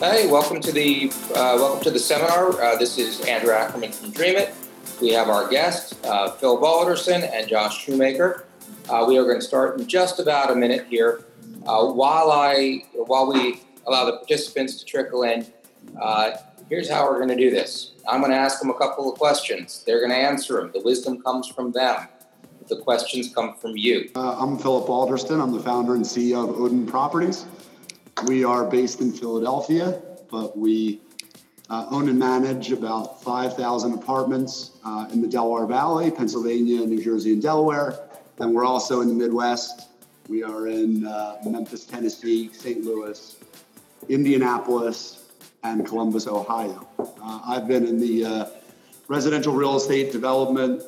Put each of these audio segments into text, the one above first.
Hey, welcome to the uh, welcome to the seminar. Uh, this is Andrew Ackerman from Dreamit. We have our guests, uh, Phil Balderston and Josh Shoemaker. Uh, we are going to start in just about a minute here. Uh, while I while we allow the participants to trickle in, uh, here's how we're going to do this. I'm going to ask them a couple of questions. They're going to answer them. The wisdom comes from them. The questions come from you. I'm Philip Balderston. I'm the founder and CEO of Odin Properties. We are based in Philadelphia, but we uh, own and manage about 5,000 apartments uh, in the Delaware Valley, Pennsylvania, New Jersey, and Delaware. And we're also in the Midwest. We are in uh, Memphis, Tennessee, St. Louis, Indianapolis, and Columbus, Ohio. Uh, I've been in the uh, residential real estate development,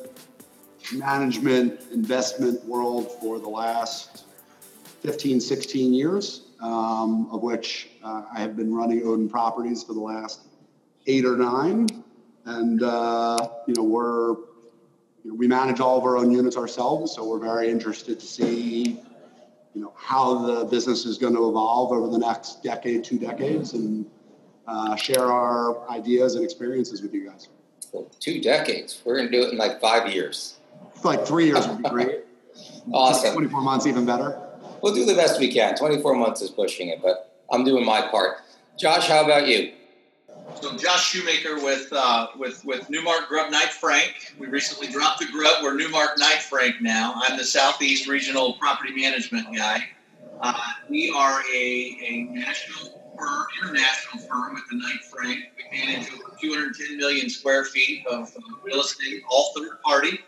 management, investment world for the last 15, 16 years um, of which uh, I have been running Odin Properties for the last eight or nine. And, uh, you know, we're, you know, we manage all of our own units ourselves, so we're very interested to see, you know, how the business is going to evolve over the next decade, two decades, and uh, share our ideas and experiences with you guys. Well, two decades. We're going to do it in like five years. Like three years would be great. awesome. 24 months, even better we'll do the best we can. 24 months is pushing it, but I'm doing my part. Josh, how about you? So Josh Shoemaker with uh, with with Newmark Grubb Knight Frank. We recently dropped the Grubb. We're Newmark Knight Frank now. I'm the Southeast Regional Property Management guy. Uh, we are a, a national firm, international firm with the Knight Frank. We manage over 210 million square feet of uh, real estate, all third party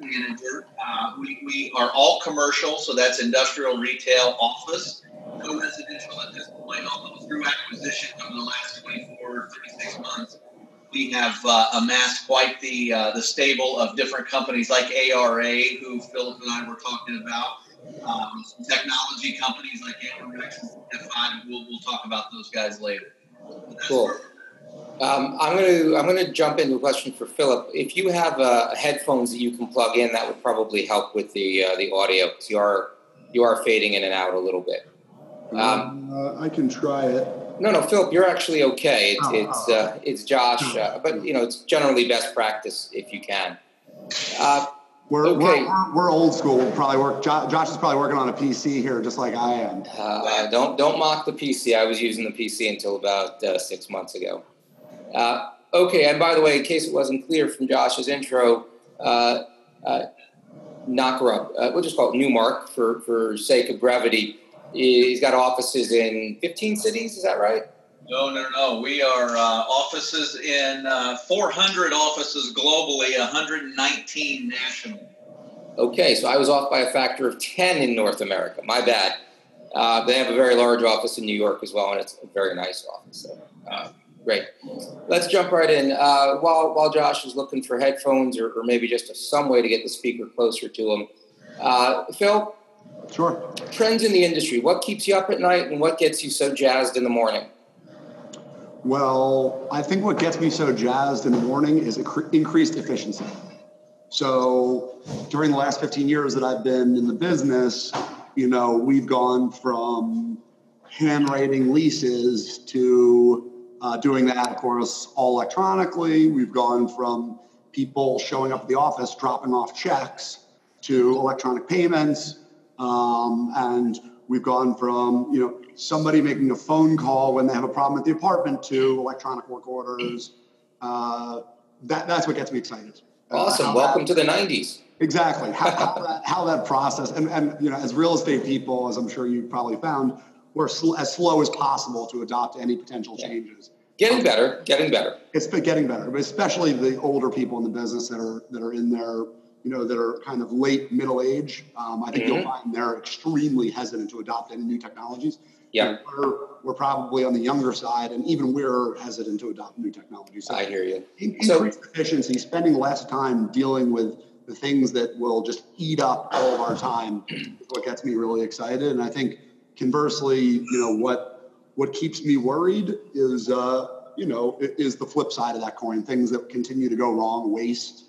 manager. Uh, we, we are all commercial, so that's industrial, retail, office. No residential at this point, although through acquisition over the last 24, 36 months, we have uh, amassed quite the uh, the stable of different companies like ARA, who Philip and I were talking about. Um, technology companies like Amerex and F5. We'll, we'll talk about those guys later. Cool. Um, I'm going to I'm going to jump into a question for Philip. If you have uh, headphones that you can plug in, that would probably help with the uh, the audio because you are you are fading in and out a little bit. Um, uh, I can try it. No, no, Philip, you're actually okay. It's oh, it's oh. Uh, it's Josh, uh, but you know it's generally best practice if you can. Uh, we're, okay. we're, we're, old school. We'll probably work. Josh is probably working on a PC here, just like I am. don't don't mock the PC. I was using the PC until about six months ago. Uh, okay, and by the way, in case it wasn't clear from Josh's intro, uh, uh, Nakarub, uh, we'll just call it Newmark for, for sake of brevity. He's got offices in 15 cities, is that right? No, no, no. We are uh, offices in uh, 400 offices globally, 119 national. Okay, so I was off by a factor of 10 in North America. My bad. Uh, they have a very large office in New York as well, and it's a very nice office. So, uh, Great. Let's jump right in. Uh, while while Josh is looking for headphones or, or, maybe just a, some way to get the speaker closer to him, uh, Phil. Sure. Trends in the industry. What keeps you up at night, and what gets you so jazzed in the morning? Well, I think what gets me so jazzed in the morning is increased efficiency. So during the last 15 years that I've been in the business, you know, we've gone from handwriting leases to uh, doing that, of course, all electronically. We've gone from people showing up at the office, dropping off checks, to electronic payments, um, and we've gone from you know somebody making a phone call when they have a problem at the apartment to electronic work orders. Uh, that, that's what gets me excited. Uh, awesome. Uh, Welcome that, to the 90s. Exactly. How, how, that, how that process, and, and you know, as real estate people, as I'm sure you probably found, we're sl- as slow as possible to adopt any potential changes. Getting better, getting better. It's been getting better, but especially the older people in the business that are that are in their you know that are kind of late middle age. Um, I think mm-hmm. you'll find they're extremely hesitant to adopt any new technologies. Yeah, we're, we're probably on the younger side, and even we're hesitant to adopt new technologies. So I hear you. In, increased so, efficiency, spending less time dealing with the things that will just eat up all of our time is what gets me really excited. And I think conversely, you know what what keeps me worried is, uh, you know, is the flip side of that coin. Things that continue to go wrong, waste,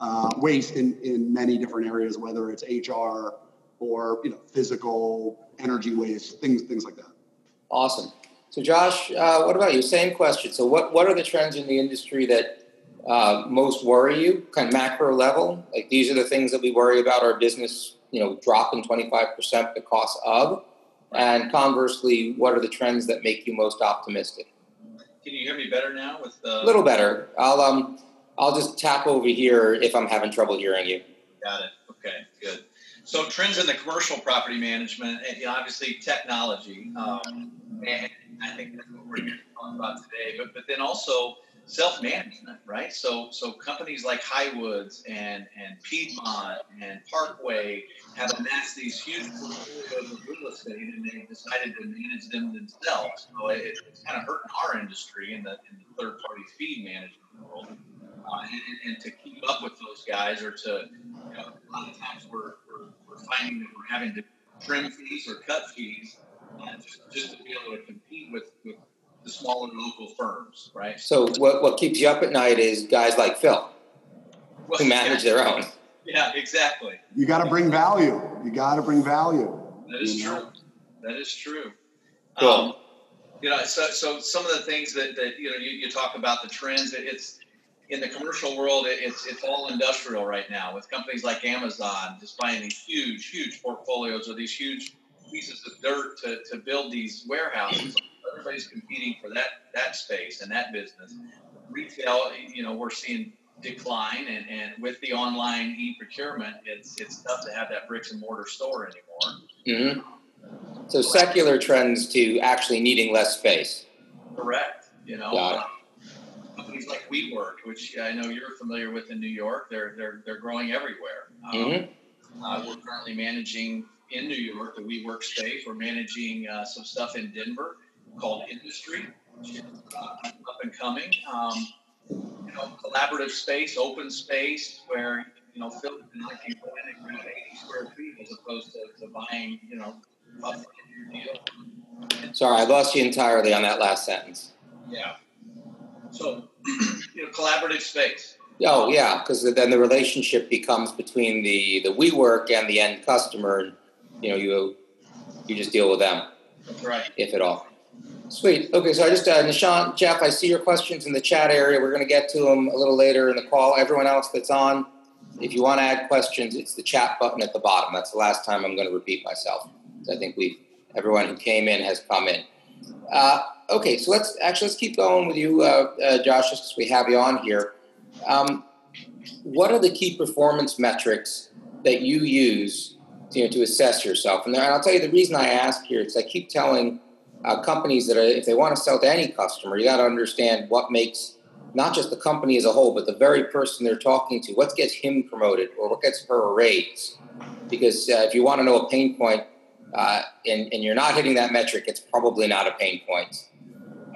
uh, waste in, in many different areas, whether it's HR or you know physical energy waste, things things like that. Awesome. So, Josh, uh, what about you? Same question. So, what, what are the trends in the industry that uh, most worry you, kind of macro level? Like these are the things that we worry about our business, you know, dropping 25% the cost of. And conversely, what are the trends that make you most optimistic? Can you hear me better now? With the... a little better. I'll um, I'll just tap over here if I'm having trouble hearing you. Got it. Okay, good. So trends in the commercial property management, and you know, obviously technology, um, and I think that's what we're going to talk about today. But but then also self management, right? So so companies like Highwoods and and Piedmont and Parkway have amassed these huge portfolios of real estate, and they decided to manage them themselves. So it, it's kind of hurting our industry in the in the third party fee management world. Uh, and, and, to keep up with those guys, or to you know, a lot of times we're, we're, we're finding that we're having to trim fees or cut fees uh, just, just to be able to compete with, with the smaller local firms, right? So what, what keeps you up at night is guys like Phil well, who manage yeah. their own. Yeah, exactly. You got to bring value. You got to bring value. That is true. Know? That is true. Cool. Um, you know, so so some of the things that, that you know you, you talk about the trends. It's in the commercial world, it's it's all industrial right now with companies like Amazon just buying these huge, huge portfolios or these huge pieces of dirt to, to build these warehouses everybody's competing for that that space and that business. Retail, you know, we're seeing decline, and, and with the online e-procurement, it's it's tough to have that bricks and mortar store anymore. Mm-hmm. So secular trends to actually needing less space. Correct. You know, uh, companies like WeWork, which I know you're familiar with in New York, they're they're they're growing everywhere. Um, mm-hmm. uh, we're currently managing in New York the WeWork space. We're managing uh, some stuff in Denver called Industry, which is uh, up and coming. Um, you know, collaborative space, open space, where you know, Phil and I can go in and grab 80 square feet as opposed to, to buying, you know, a deal. Sorry, I lost you entirely on that last sentence. Yeah. So, you know, collaborative space. Oh yeah, because then the relationship becomes between the the WeWork and the end customer, and you know you you just deal with them. Right. If at all. Sweet. Okay, so I just, uh, Nishant, Jeff, I see your questions in the chat area. We're going to get to them a little later in the call. Everyone else that's on, if you want to add questions, it's the chat button at the bottom. That's the last time I'm going to repeat myself. I think we've, everyone who came in has come in. Uh, okay, so let's actually let's keep going with you, uh, uh Josh, just because we have you on here. Um, what are the key performance metrics that you use to, you know, to assess yourself? And, and I'll tell you the reason I ask here is I keep telling uh, companies that are, if they want to sell to any customer, you got to understand what makes not just the company as a whole, but the very person they're talking to, what gets him promoted or what gets her a raise. Because uh, if you want to know a pain point uh, and, and you're not hitting that metric, it's probably not a pain point.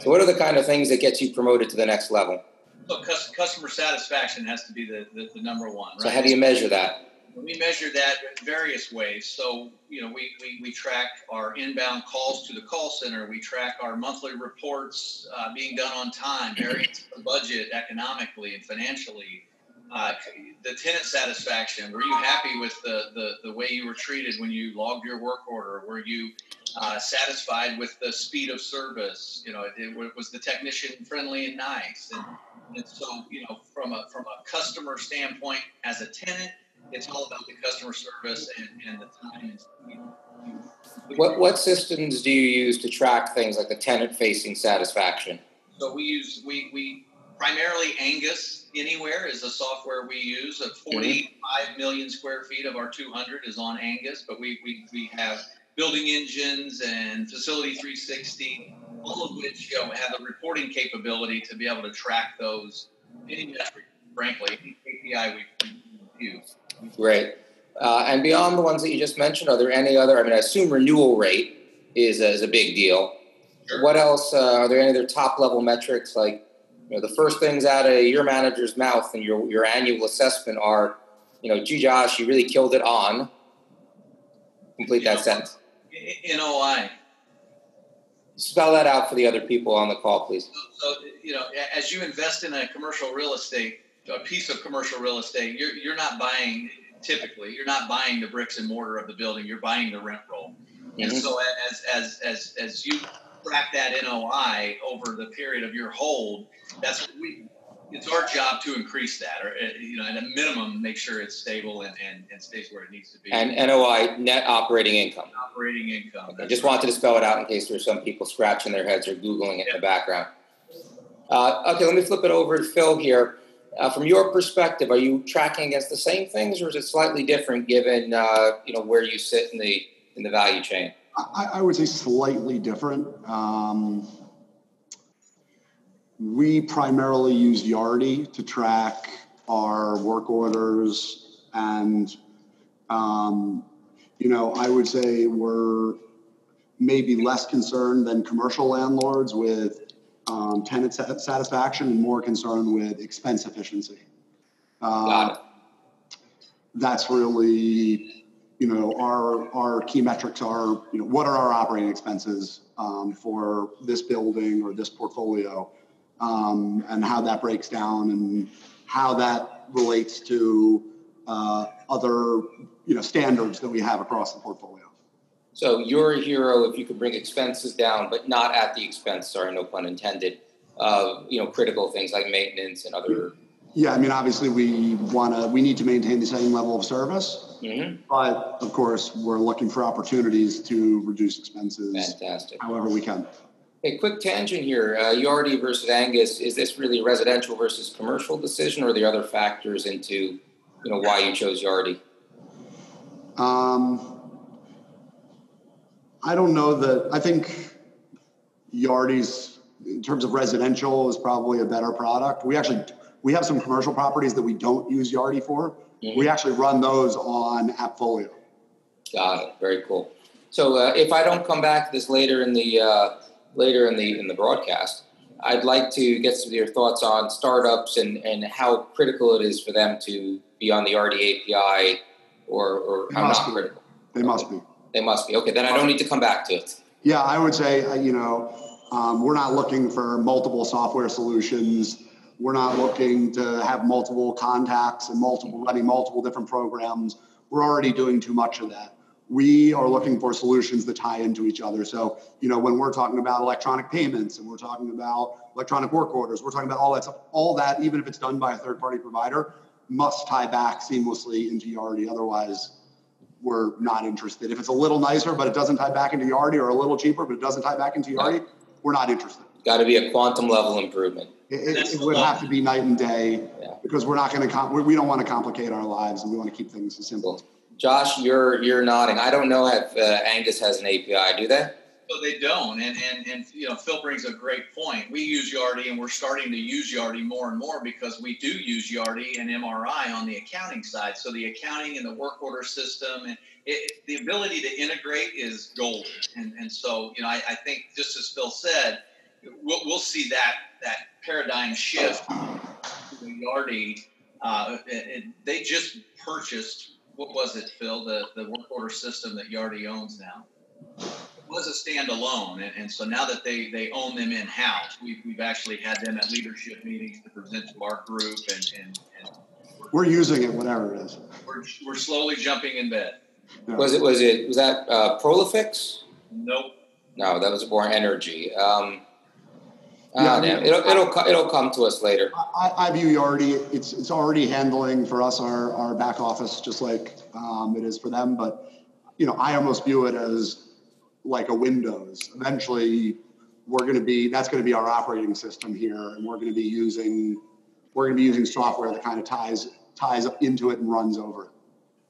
So, what are the kind of things that gets you promoted to the next level? So, customer satisfaction has to be the, the, the number one. Right? So, how do you measure that? We measure that in various ways. So, you know, we, we, we track our inbound calls to the call center. We track our monthly reports uh, being done on time, variance the budget economically and financially. Uh, the tenant satisfaction. Were you happy with the, the, the way you were treated when you logged your work order? Were you uh, satisfied with the speed of service? You know, it, it, was the technician friendly and nice? And, and so, you know, from a from a customer standpoint, as a tenant, it's all about the customer service and, and the time. What, what systems do you use to track things like the tenant facing satisfaction? So we use, we, we primarily Angus Anywhere is the software we use. Of 45 mm-hmm. million square feet of our 200 is on Angus, but we, we, we have building engines and facility 360, all of which you know, have the reporting capability to be able to track those any metric, frankly, any KPI we, we use. Great. Uh, and beyond the ones that you just mentioned, are there any other? I mean, I assume renewal rate is a, is a big deal. Sure. What else? Uh, are there any other top level metrics like you know, the first things out of your manager's mouth and your your annual assessment are, you know, gee, Josh, you really killed it on. Complete that sentence. NOI. Spell that out for the other people on the call, please. So, you know, as you invest in a commercial real estate, a piece of commercial real estate, you're, you're not buying typically you're not buying the bricks and mortar of the building you're buying the rent roll mm-hmm. and so as as as as you track that NOI over the period of your hold, that's what we. It's our job to increase that, or uh, you know, at a minimum, make sure it's stable and, and, and stays where it needs to be. And NOI, net operating income. operating income. I just right. wanted to spell it out in case there's some people scratching their heads or Googling it in the background. Uh, okay, let me flip it over to Phil here. Uh, from your perspective, are you tracking against the same things, or is it slightly different given uh, you know where you sit in the in the value chain? I, I would say slightly different. Um, we primarily use Yardi to track our work orders and, um, you know, I would say we're maybe less concerned than commercial landlords with um, tenant satisfaction and more concerned with expense efficiency. Uh, Got it. that's really, you know, our, our key metrics are, you know, what are our operating expenses um, for this building or this portfolio? Um, and how that breaks down and how that relates to uh, other, you know, standards that we have across the portfolio. So you're a hero if you can bring expenses down, but not at the expense. Sorry, no pun intended. Of you know critical things like maintenance and other. Yeah, I mean, obviously, we want to, we need to maintain the same level of service, Mhm. but of course, we're looking for opportunities to reduce expenses Fantastic. however we can. A quick tangent here. Uh, Yardi versus Angus. Is this really a residential versus commercial decision, or are there other factors into you know why you chose Yardi? Um, I don't know that, I think Yardies, in terms of residential, is probably a better product. We actually, we have some commercial properties that we don't use Yardi for. We actually run those on Appfolio. Got it. Very cool. So uh, if I don't come back to this later in the uh, later in the in the broadcast, I'd like to get some of your thoughts on startups and, and how critical it is for them to be on the Yardi API, or or how must not be. critical. They must be. They must be okay. Then I don't need to come back to it. Yeah, I would say, uh, you know, um, we're not looking for multiple software solutions. We're not looking to have multiple contacts and multiple, running multiple different programs. We're already doing too much of that. We are looking for solutions that tie into each other. So, you know, when we're talking about electronic payments and we're talking about electronic work orders, we're talking about all that stuff, all that, even if it's done by a third party provider, must tie back seamlessly into Yardi. Otherwise, we're not interested. If it's a little nicer, but it doesn't tie back into Yardi, or a little cheaper, but it doesn't tie back into Yardi, we're not interested. Got to be a quantum level improvement. It, it- it would have to be night and day Yeah. because we're not going to, com- we, we don't want to complicate our lives and we want to keep things as simple. Josh, you're you're nodding. I don't know if uh, Angus has an API. Do they? So they don't, and and and you know, Phil brings a great point. We use Yardi, and we're starting to use Yardi more and more because we do use Yardi and MRI on the accounting side. So the accounting and the work order system, and it, the ability to integrate is golden. And and so you know, I, I think just as Phil said, we'll we'll see that that paradigm shift to Yardi. Uh, it, it, they just purchased what was it, Phil? The the work order system that Yardi owns now was a standalone, and, and so now that they they own them in house, we've we've actually had them at leadership meetings to present to our group, and and, and We're using it, whatever it is. we're we're slowly jumping in bed. Yeah. Was it was it was that uh, Prolifix? Nope. No, that was more energy. Um, Yeah, ah, I mean- It'll it'll it'll come to us later. I, I view Yardi, it's, it's already handling for us our, our back office, just like um, it is for them. But, you know, I almost view it as like a Windows. Eventually, we're going to be, that's going to be our operating system here. And we're going to be using, we're going to be using software that kind of ties, ties into it and runs over it.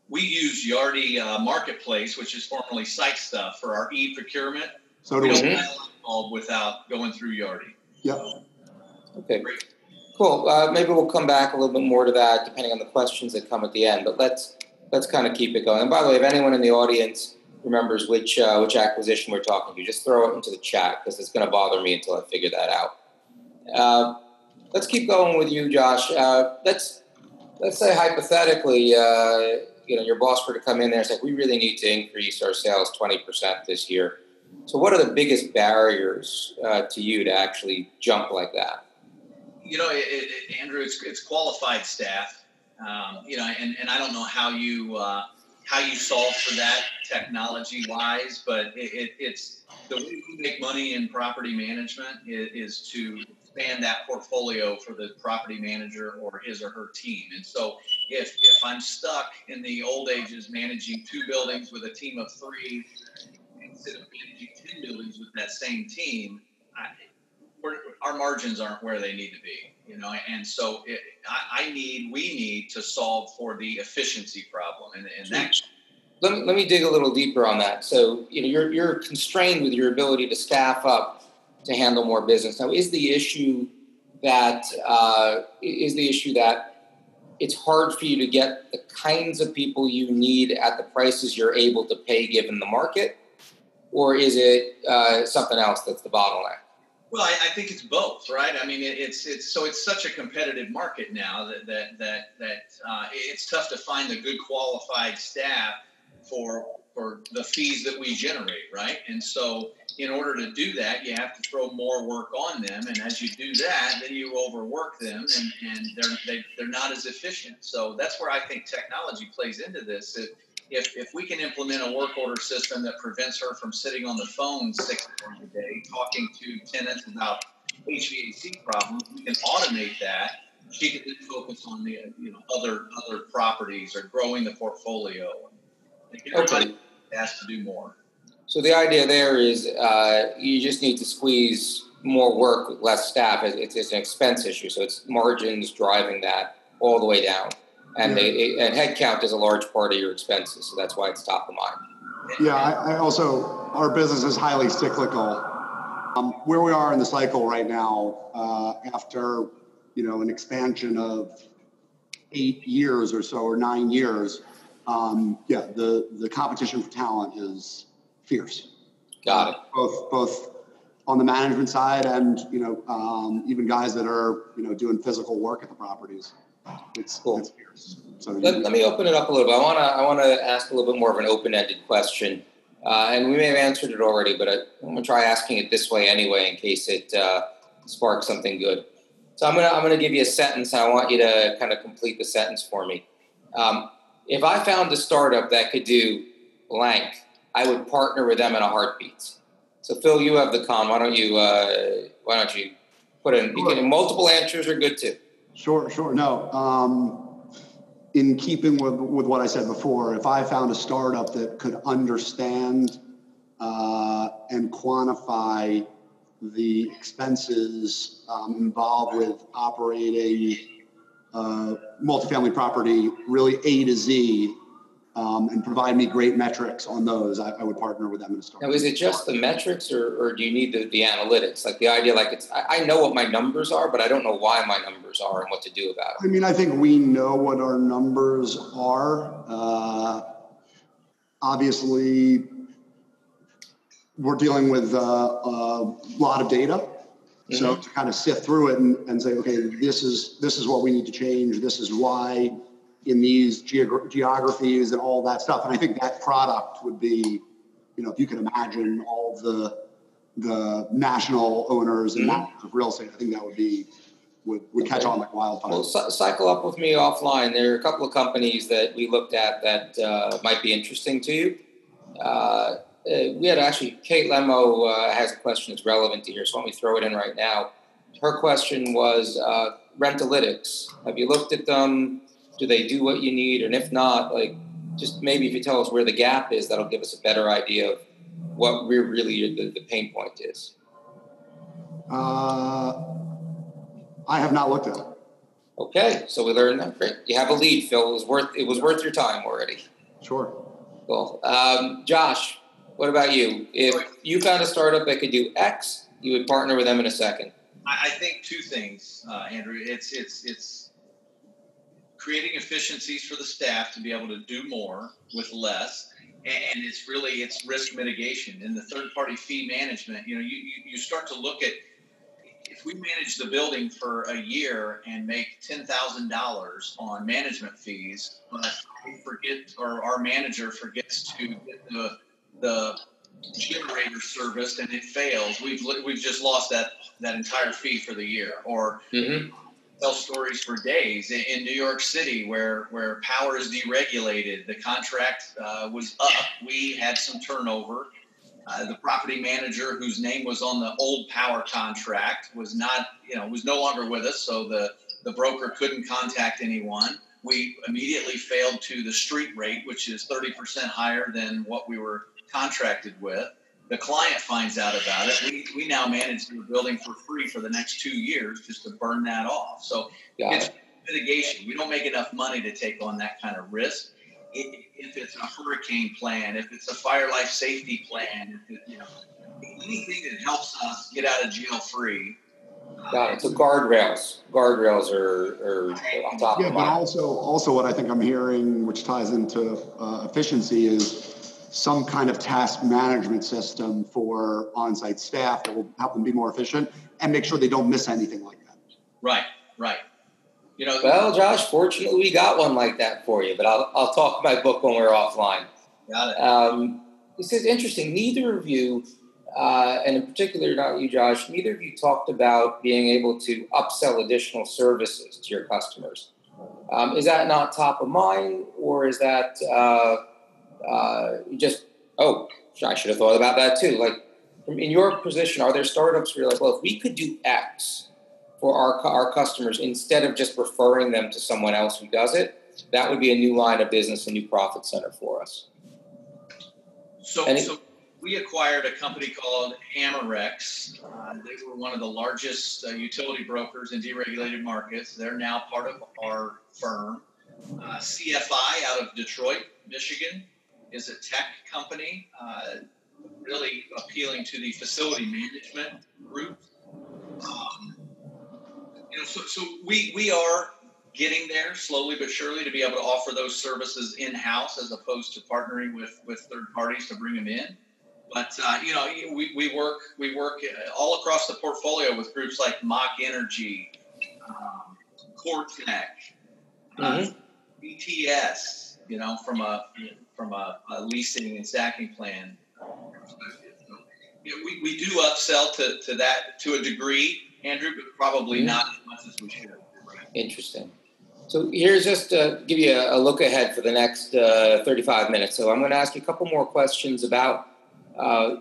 We use Yardi uh, Marketplace, which is formerly SiteStuff, for our e-procurement. So We do don't we. Have it involved without going through Yardi. Yep. Okay, cool. Uh, maybe we'll come back a little bit more to that depending on the questions that come at the end. But let's let's kind of keep it going. And by the way, if anyone in the audience remembers which uh, which acquisition we're talking to, just throw it into the chat because it's going to bother me until I figure that out. Uh, let's keep going with you, Josh. Uh, let's let's say hypothetically, uh, you know, your boss were to come in there and say, "We really need to increase our sales twenty percent this year." So, what are the biggest barriers uh, to you to actually jump like that? you know, it, it, Andrew, it's, it's qualified staff. Um, you know, and, and I don't know how you uh, how you solve for that technology wise, but it, it, it's the way we make money in property management is, is, to expand that portfolio for the property manager or his or her team. And so if, if I'm stuck in the old ages managing two buildings with a team of three instead of managing 10 buildings with that same team, I, our margins aren't where they need to be, you know, and so it, I, I, need, we need to solve for the efficiency problem, and, and that. Let me, let me dig a little deeper on that. So, you know, you're, you're constrained with your ability to staff up to handle more business. Now, is the issue that uh, is the issue that it's hard for you to get the kinds of people you need at the prices you're able to pay given the market, or is it uh, something else that's the bottleneck? Well, I, I, think it's both, right? I mean, it, it's it's so it's such a competitive market now that that that that uh, it's tough to find a good qualified staff for for the fees that we generate, right? And so, in order to do that, you have to throw more work on them, and as you do that, then you overwork them, and and they're they, are they are not as efficient. So that's where I think technology plays into this. It, if, if we can implement a work order system that prevents her from sitting on the phone six hours a day talking to tenants about HVAC problems, we can automate that. She can then focus on the you know other other properties or growing the portfolio. Everybody okay. has to do more. So the idea there is uh, you just need to squeeze more work with less staff. It's, it's an expense issue, so it's margins driving that all the way down and yeah. they and headcount is a large part of your expenses, so that's why it's top of mind. Yeah, I, I also our business is highly cyclical. Um, where we are in the cycle right now, uh, after you know an expansion of eight years or so or nine years, um, yeah, the the competition for talent is fierce. Got it. Both both on the management side and you know um, even guys that are you know doing physical work at the properties. It's, cool. It's so let, let, me open it up a little bit. I want to I want to ask a little bit more of an open-ended question, uh, and we may have answered it already, but I, am going to try asking it this way anyway, in case it uh, sparks something good. So I'm gonna I'm gonna give you a sentence, I want you to kind of complete the sentence for me. Um, if I found a startup that could do blank, I would partner with them in a heartbeat. So Phil, you have the con. Why don't you uh, why don't you put in? You can, multiple answers are good too. Sure, sure. No. Um, in keeping with, with what I said before, if I found a startup that could understand uh, and quantify the expenses um, involved with operating uh, multifamily property, really A to Z, um, and provide me great metrics on those, I, I would partner with them in a startup. Now, is it just the metrics, or, or do you need the, the analytics? Like the idea, like it's I, I, know what my numbers are, but I don't know why my numbers are and what to do about it. I mean, I think we know what our numbers are. Uh, obviously, we're dealing with uh, a lot of data. Mm-hmm. So to kind of sift through it and, and say, okay, this is this is what we need to change. This is why in these geog- geographies and all that stuff. And I think that product would be, you know, if you can imagine all the the national owners and mm-hmm. of real estate, I think that would be would, would catch on like wildfire. Well, cycle up with me offline. There are a couple of companies that we looked at that uh, might be interesting to you. Uh, uh we had actually Kate Lemo uh, has a question that's relevant to here, so let me throw it in right now. Her question was uh, Rentlytics. Have you looked at them? Do they do what you need? And if not, like just maybe if you tell us where the gap is, that'll give us a better idea of what we're really the, the pain point is. Uh, I have not looked at it. Okay, so we learned that. Great, you have a lead, Phil. It was worth it was worth your time already. Sure. Cool. Um, Josh, what about you? If you found a startup that could do X, you would partner with them in a second. I think two things, uh, Andrew. It's it's it's creating efficiencies for the staff to be able to do more with less and it's really it's risk mitigation in the third party fee management you know you, you start to look at if we manage the building for a year and make $10,000 on management fees, but we forget or our manager forgets to get the, the generator serviced and it fails, we've, we've just lost that, that entire fee for the year. Or mm-hmm tell stories for days. In, in, New York City, where where power is deregulated, the contract uh, was up. We had some turnover. Uh, the property manager, whose name was on the old power contract, was not, you know, was no longer with us. So the the broker couldn't contact anyone. We immediately failed to the street rate, which is 30% higher than what we were contracted with. The client finds out about it. We, we now manage the building for free for the next two years just to burn that off. So Got it's it. mitigation. We don't make enough money to take on that kind of risk. If it's a hurricane plan, if it's a fire life safety plan, if it, you know, anything that helps us get out of jail free, Got it. So guardrails, guardrails are, are on top yeah, of but also also what I think I'm hearing, which ties into uh, efficiency, is some kind of task management system for on-site staff that will help them be more efficient and make sure they don't miss anything like that. Right, right. You know. Well, Josh, fortunately, we got one like that for you, but I'll I'll talk my book when we're offline. Got it. Um, this is interesting. Neither of you uh, and in particular, not you, Josh, neither of you talked about being able to upsell additional services to your customers. Um, is that not top of mind, or is that uh, uh, just, oh, I should have thought about that too? Like, in your position, are there startups where you're like, well, if we could do X for our, our customers instead of just referring them to someone else who does it, that would be a new line of business, a new profit center for us. So, so we acquired a company called Amerex. Uh, they were one of the largest uh, utility brokers in deregulated markets. They're now part of our firm. Uh, CFI out of Detroit, Michigan, is a tech company, uh, really appealing to the facility management group. Um, you know, so, so we we are getting there slowly but surely to be able to offer those services in house as opposed to partnering with with third parties to bring them in. But uh, you know, we, we work we work all across the portfolio with groups like Mach Energy, um, CoreTech, uh, mm-hmm. uh, BTS. You know, from a from a, a leasing and stacking plan perspective. So, you know, we, we do upsell to, to that to a degree, Andrew, but probably mm-hmm. not as much as we should. Interesting. So here's just to give you a, look ahead for the next uh, 35 minutes. So I'm going to ask you a couple more questions about uh,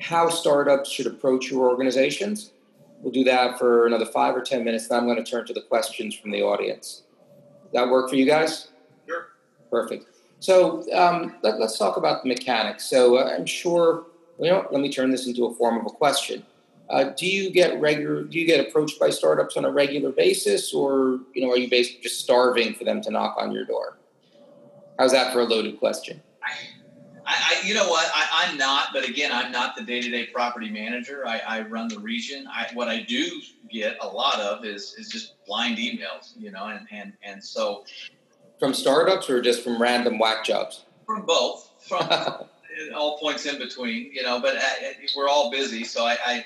how startups should approach your organizations. We'll do that for another five or 10 minutes. Then I'm going to turn to the questions from the audience. Does that work for you guys? Sure. Perfect. So um, let, us talk about the mechanics. So uh, I'm sure, you know, let me turn this into a form of a question. Uh, do you get regular? Do you get approached by startups on a regular basis, or you know, are you basically just starving for them to knock on your door? How's that for a loaded question? I, I, you know what? I, am not, but again, I'm not the day-to-day property manager. I, I run the region. I, what I do get a lot of is is just blind emails, you know, and and and so from startups or just from random whack jobs. From both, from all points in between, you know. But uh, we're all busy, so I, I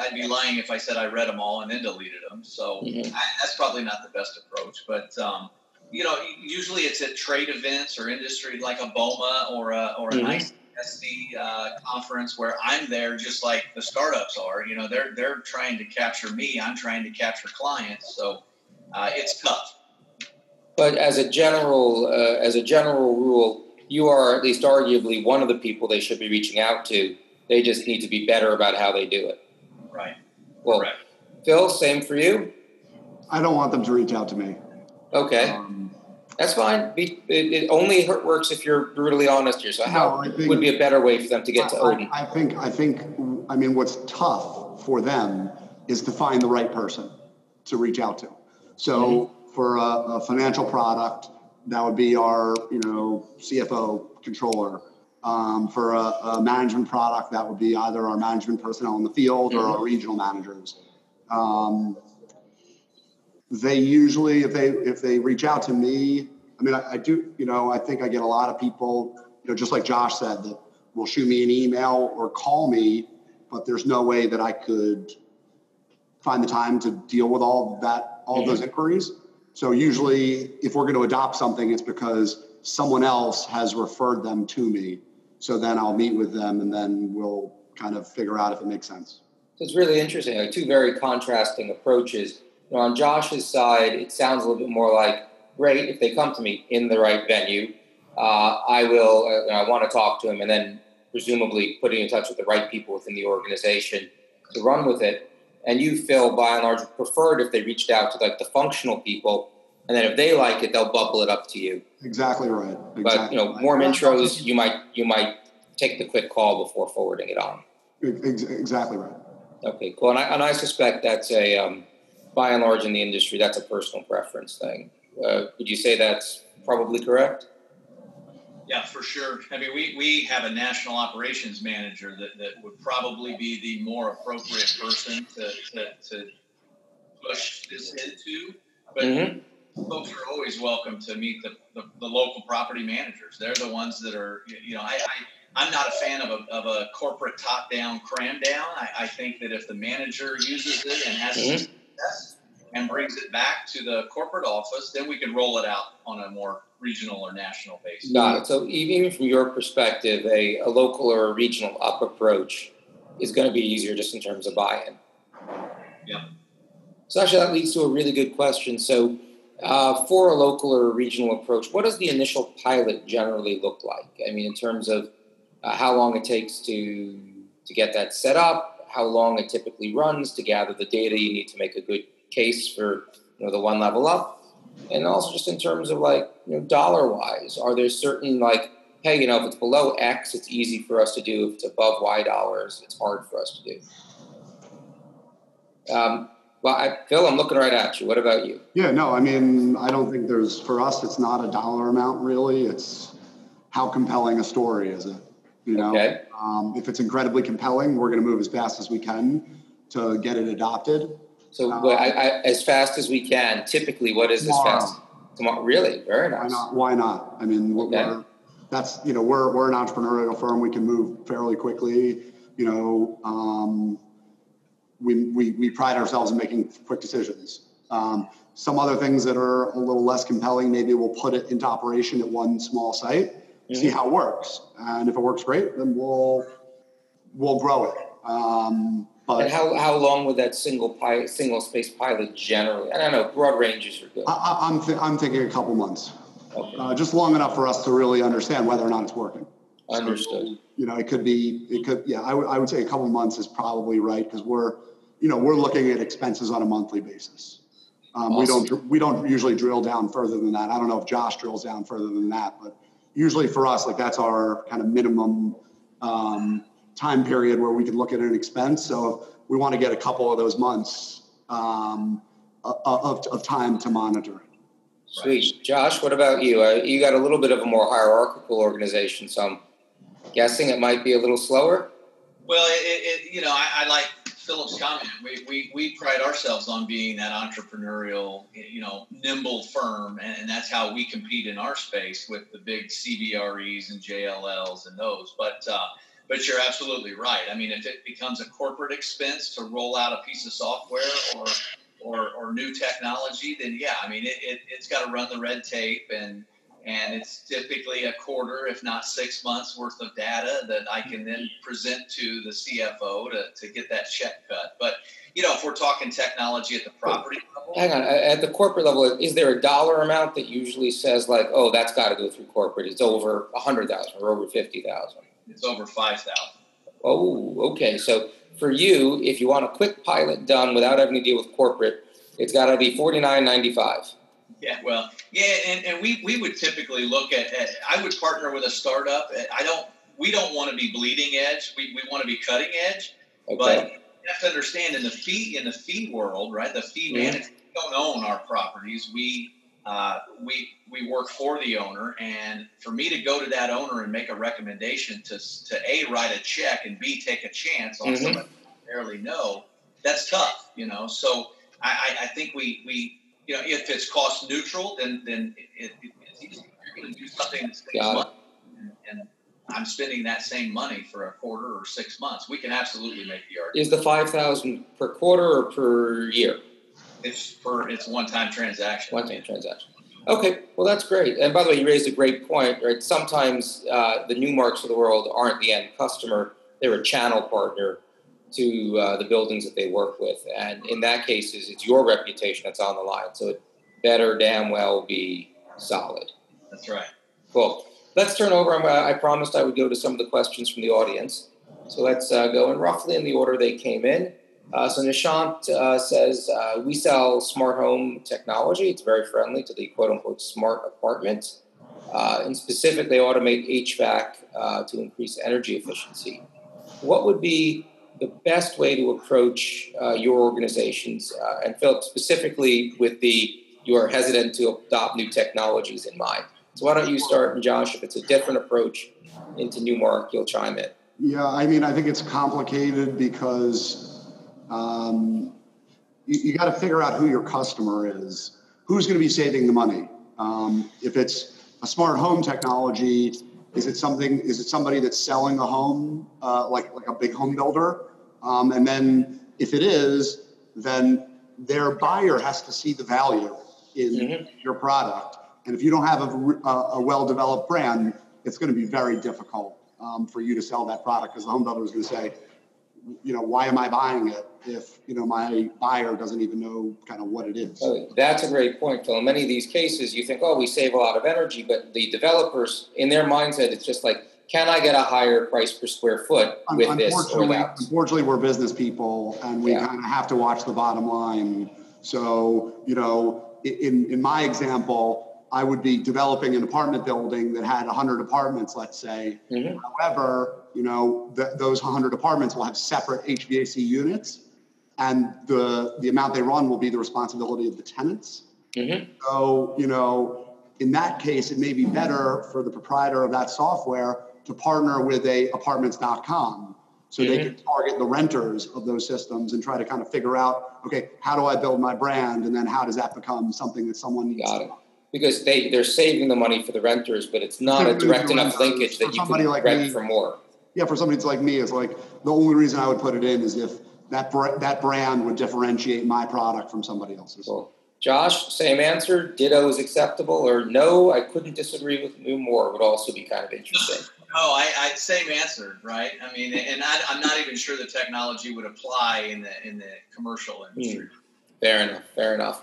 I'd be lying if I said I read them all and then deleted them. So mm-hmm. I, that's probably not the best approach. But um, you know, usually it's at trade events or industry like a BOMA or a, or a mm-hmm. nice SD uh, conference where I'm there just like the startups are. You know, they're they're trying to capture me. I'm trying to capture clients. So uh, it's tough. But as a general uh, as a general rule, you are at least arguably one of the people they should be reaching out to. They just need to be better about how they do it. Right. Well, Correct. Phil, same for you. I don't want them to reach out to me. Okay. Um, that's fine. Be, it, it, only works if you're brutally honest here. So how no, think, would be a better way for them to get to Odin? I, I think. I think. I mean, what's tough for them is to find the right person to reach out to. So mm-hmm. For a, a, financial product, that would be our you know CFO controller. Um, for a, a, management product, that would be either our management personnel in the field mm-hmm. or our regional managers. Um, they usually if they if they reach out to me i mean I, I, do you know i think i get a lot of people you know just like josh said that will shoot me an email or call me but there's no way that i could find the time to deal with all that all mm-hmm. those inquiries so usually if we're going to adopt something it's because someone else has referred them to me. So then i'll meet with them and then we'll kind of figure out if it makes sense. So it's really interesting like two very contrasting approaches. You know, on Josh's side, it sounds a little bit more like, great, if they come to me in the right venue, uh, I will, uh, I want to talk to him, and then presumably putting in touch with the right people within the organization to run with it. And you, Phil, by and large, preferred if they reached out to like the functional people, and then if they like it, they'll bubble it up to you. Exactly right. Exactly but you know, right. warm intros, you might you might take the quick call before forwarding it on. Exactly right. Okay, cool. And I, and I suspect that's a, um, by and large in the industry, that's a personal preference thing. Uh, would you say that's probably correct? Yeah, for sure. I mean, we, we have a national operations manager that, that would probably be the more appropriate person to, to, to push this into. But mm-hmm. folks are always welcome to meet the, the, the, local property managers. They're the ones that are, you know, I, I I'm not a fan of a, of a corporate top down cram down. I, I, think that if the manager uses it and has mm-hmm. success and brings it back to the corporate office, then we can roll it out on a more regional or national basis. Got it. So even from your perspective, a, a local or a regional up approach is going to be easier just in terms of buy-in. Yeah. So actually, that leads to a really good question. So uh, for a local or a regional approach, what does the initial pilot generally look like? I mean, in terms of uh, how long it takes to to get that set up, how long it typically runs to gather the data you need to make a good case for you know the one level up, and also just in terms of like you know dollar wise, are there certain like hey you know if it's below X, it's easy for us to do. If it's above Y dollars, it's hard for us to do. Um, well, I, Phil, I'm looking right at you. What about you? Yeah, no, I mean, I don't think there's for us. It's not a dollar amount really. It's how compelling a story is it. You know, okay. um, if it's incredibly compelling, we're going to move as fast as we can to get it adopted. So, um, I, I, as fast as we can. Typically, what is tomorrow. as fast? Tomorrow, really? Very nice. Why not? Why not? I mean, okay. that's you know, we're we're an entrepreneurial firm. We can move fairly quickly. You know, um, we, we we pride ourselves in making quick decisions. Um, some other things that are a little less compelling, maybe we'll put it into operation at one small site mm-hmm. see how it works. And if it works great, then we'll we'll grow it. Um, but and how, how long would that single pilot, single space pilot generally? I don't know. Broad ranges are good. I, am th- I'm thinking a couple months, okay. uh, just long enough for us to really understand whether or not it's working. Understood. So, you know, it could be, it could, yeah. I, w- I would say a couple months is probably right because we're, you know, we're looking at expenses on a monthly basis. Um, awesome. We don't we don't usually drill down further than that. I don't know if Josh drills down further than that, but usually for us, like that's our kind of minimum um, time period where we can look at an expense. So we want to get a couple of those months um, of, of time to monitor. Sweet. Josh, what about you? Uh, you got a little bit of a more hierarchical organization, so I'm guessing it might be a little slower. Well, it, it, you know, I, I like Philip's comment. We, we, we pride ourselves on being that entrepreneurial, you know, nimble firm, and, and, that's how we compete in our space with the big CBREs and JLLs and those. But uh, but you're absolutely right. I mean, if it becomes a corporate expense to roll out a piece of software or or, or new technology, then yeah, I mean, it, it, it's got to run the red tape and and it's typically a quarter, if not six months worth of data that I can then mm-hmm. present to the CFO to, to get that check cut. But you know, if we're talking technology at the property level, hang on, at the corporate level, is there a dollar amount that usually says like, oh, that's got to go through corporate? It's over a hundred thousand or over fifty thousand. It's over five thousand. Oh, okay. So for you, if you want a quick pilot done without having to deal with corporate, it's got to be forty nine ninety five. Yeah, well, yeah, and, and we, we would typically look at, at, I would partner with a startup. I don't, we don't want to be bleeding edge. We, we want to be cutting edge. Okay. But you have to understand in the fee in the fee world, right? The fee mm-hmm. management we don't own our properties. We uh, we we work for the owner, and for me to go to that owner and make a recommendation to to a write a check and b take a chance on mm-hmm. someone I barely know, that's tough, you know. So I, I think we we you know, if it's cost neutral, then then it, it, it's easy. You're going to do something that saves money, and, and, I'm spending that same money for a quarter or six months. We can absolutely make the argument. Is the five thousand per quarter or per year? It's for it's one time transaction. One time transaction. Okay, well that's great. And by the way, you raised a great point. Right? Sometimes uh, the Newmarks of the world aren't the end customer; they're a channel partner to uh, the buildings that they work with. And in that case, it's your reputation that's on the line. So it better damn well be solid. That's right. Cool. Let's turn over. Uh, I promised I would go to some of the questions from the audience. So let's uh, go in roughly in the order they came in. Uh, so Nishant uh, says, uh, we sell smart home technology. It's very friendly to the quote unquote smart apartment. Uh, and specifically, automate HVAC uh, to increase energy efficiency. What would be the best way to approach uh, your organizations? and Philip, specifically with the you are hesitant to adopt new technologies in mind. So why don't you start, and Josh, if it's a different approach into Newmark, you'll chime in. Yeah, I mean, I think it's complicated because um, you, you got to figure out who your customer is. Who's going to be saving the money? Um, if it's a smart home technology, is it something? Is it somebody that's selling a home, uh, like like a big home builder? Um, and then if it is, then their buyer has to see the value in mm-hmm. your product. And if you don't have a, a well developed brand, it's going to be very difficult um, for you to sell that product because the home builder is going to say, you know, why am I buying it if you know my buyer doesn't even know kind of what it is? Oh, that's a great point, Phil. In many of these cases, you think, oh, we save a lot of energy, but the developers, in their mindset, it's just like, can I get a higher price per square foot with this or that? Unfortunately, we're business people, and we yeah. kind of have to watch the bottom line. So, you know, in, in my example, I would be developing an apartment building that had 100 apartments, let's say. Mm-hmm. However, you know, th- those 100 apartments will have separate HVAC units, and the the amount they run will be the responsibility of the tenants. Mm-hmm. So, you know, in that case, it may be better for the proprietor of that software to partner with a apartments.com so mm-hmm. they can target the renters of those systems and try to kind of figure out okay how do i build my brand and then how does that become something that someone needs Got it. Because they they're saving the money for the renters but it's not a direct enough linkage that you can like rent me, for more yeah for somebody like me it's like the only reason i would put it in is if that that brand would differentiate my product from somebody else's cool. Josh, same answer. Ditto is acceptable, or no, I couldn't disagree with you more. Would also be kind of interesting. Oh, I, I same answer, right? I mean, and I, am not even sure the technology would apply in the in the commercial industry. Mm. Fair enough. Fair enough.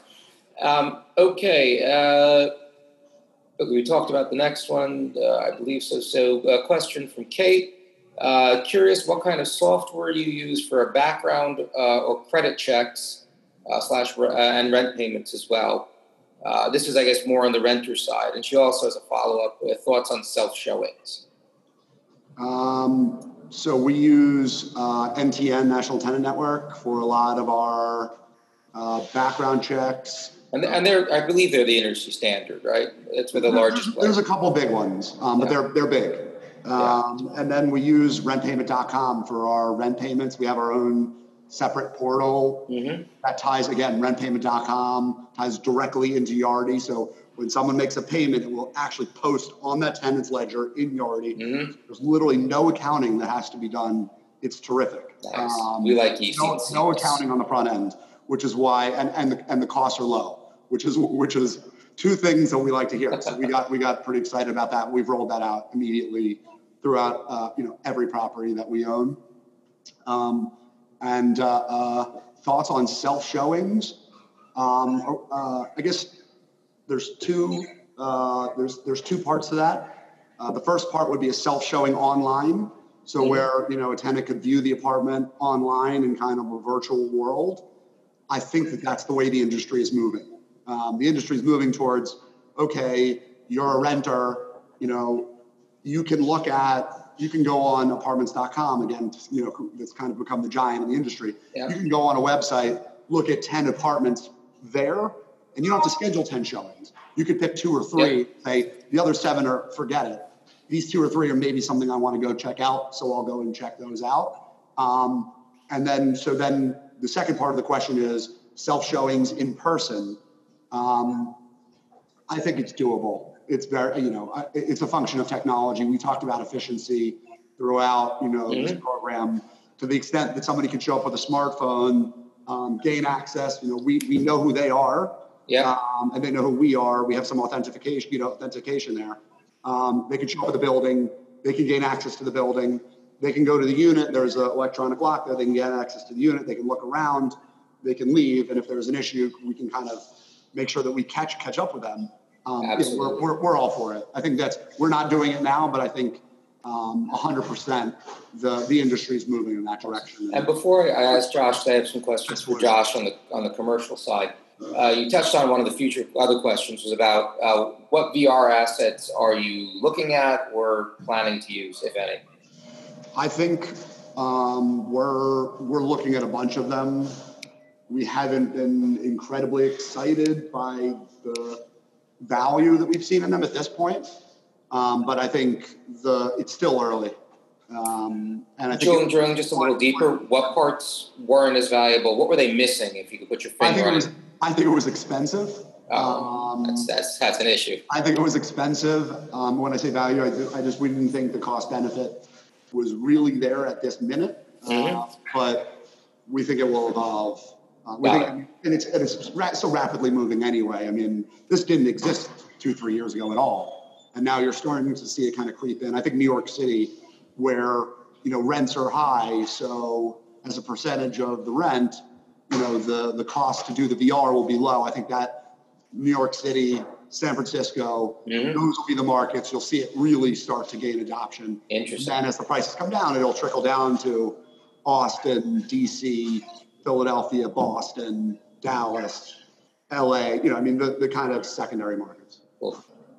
Um, okay. Uh, we talked about the next one, uh, I believe so. So, a question from Kate. Uh, curious what kind of software do you use for a background uh, or credit checks uh, slash uh, and rent payments as well. this is, I guess, more on the renter side. And she also has a follow up with thoughts on self showings. Um, so we use NTN, National Tenant Network, for a lot of our uh, background checks. And, and they're, I believe they're the industry standard, right? It's for the there's, largest. There's, there's a couple big ones, um, but yeah. they're they're big. Um, yeah. And then we use rentpayment.com for our rent payments. We have our own separate portal mm-hmm. that ties again rentpayment.com ties directly into Yardi. So when someone makes a payment, it will actually post on that tenant's ledger in Yardi. Mm-hmm. There's literally no accounting that has to be done. It's terrific. Nice. Um, we like easy. No, no, accounting on the front end, which is why, and and the, and the costs are low, which is which is two things that we like to hear. So we got we got pretty excited about that. We've rolled that out immediately throughout uh, you know every property that we own. Um, and uh, uh, thoughts on self showings. Um, uh, I guess there's two uh, there's there's two parts to that. Uh, the first part would be a self showing online, so mm-hmm. where you know a tenant could view the apartment online in kind of a virtual world. I think that that's the way the industry is moving. Um, the industry is moving towards okay, you're a renter, you know, you can look at you can go on apartments.com again you know that's kind of become the giant in the industry yeah. you can go on a website look at 10 apartments there and you don't have to schedule 10 showings. You could pick two or three, yep. say the other seven are forget it. These two or three are maybe something I want to go check out, so I'll go and check those out. Um, and then, so then the second part of the question is self showings in person. Um, I think it's doable. It's very, you know, it's a function of technology. We talked about efficiency throughout, you know, mm-hmm. this program to the extent that somebody can show up with a smartphone, um, gain access. You know, we, we know who they are yeah. Um, and they know who we are. We have some authentication, you know, authentication there. Um, they can show up at the building. They can gain access to the building. they can go to the unit. There's an electronic lock there. They can get access to the unit. They can look around. They can leave. And if there's an issue, we can kind of make sure that we catch catch up with them. Um, you know, we're, we're, we're all for it. I think that's we're not doing it now, but I think um, 100% the the industry is moving in that direction. And before I ask Josh, I have some questions for Josh on the on the commercial side. Uh, you touched on one of the future other questions was about uh, what VR assets are you looking at or planning to use, if any? I think um, we're we're looking at a bunch of them. We haven't been incredibly excited by the value that we've seen in them at this point, um, but I think the it's still early. Um, and I think Drilling, drilling just a little deeper, what parts weren't as valuable? What were they missing? If you could put your I finger think it was I think it was expensive. Oh, Um, that's, that's that's an issue. I think it was expensive. Um, when I say value, I, do- I just we didn't think the cost benefit was really there at this minute. Uh, Mhm. but we think it will evolve. Uh, think, and it's and it's ra- so rapidly moving anyway. I mean, this didn't exist two three years ago at all, and now you're starting to see it kind of creep in. I think New York City, where you know rents are high, so as a percentage of the rent, you know the the cost to do the VR will be low. I think that New York City, San Francisco, Mhm. those will be the markets. You'll see it really start to gain adoption. Interesting. Then, as the prices come down, it'll trickle down to Austin, DC, Philadelphia, Boston, Dallas, LA. You know, I mean, the, the kind of secondary markets.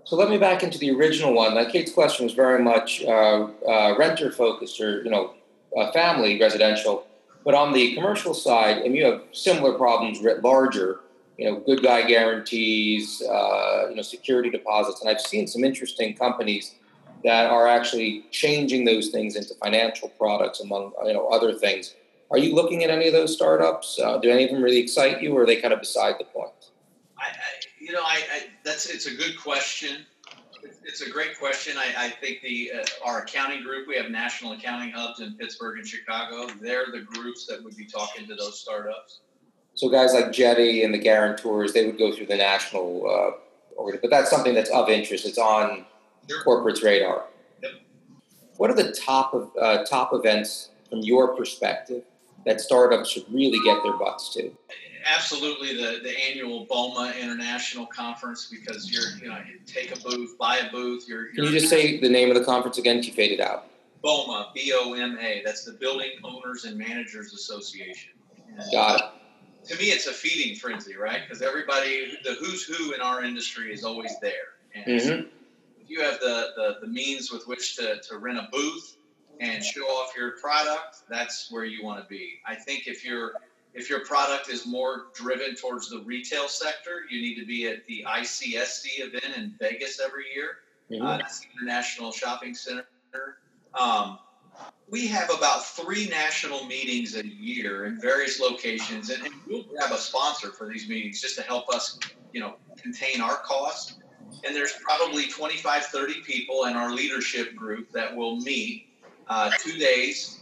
So let me back into the original one. Like Kate's question was very much uh, uh, renter focused, or you know, uh, family residential. But on the commercial side, and you have similar problems writ larger. You know, good guy guarantees, uh, you know, security deposits, and I've seen some interesting companies that are actually changing those things into financial products, among you know other things. Are you looking at any of those startups? Uh, do any of them really excite you, or are they kind of beside the point? I, I you know, I, I that's it's a good question. It's- It's a great question. I, I think the uh, our accounting group, we have national accounting hubs in Pittsburgh and Chicago. They're the groups that would be talking to those startups. So guys like Jetty and the guarantors, they would go through the national, uh, but that's something that's of interest. It's on Sure. corporate's radar. Yep. What are the top of uh, top events from your perspective that startups should really get their butts to? Absolutely, the, the annual BOMA International Conference because you're you know you take a booth, buy a booth. You're, Can you're you just say the name of the conference again? You faded out. BOMA B O M A. That's the Building Owners and Managers Association. And Got it. to me, it's a feeding frenzy, right? Because everybody, the who's who in our industry is always there. And Mhm. if you have the, the, the means with which to, to rent a booth and show off your product, that's where you want to be. I think if your if your product is more driven towards the retail sector, you need to be at the ICSC event in Vegas every year. Mhm. Uh, that's the International Shopping Center. Um, we have about three national meetings a year in various locations, and, and we'll grab a sponsor for these meetings just to help us, you know, contain our costs. And there's probably 25, 30 people in our leadership group that will meet uh, two days,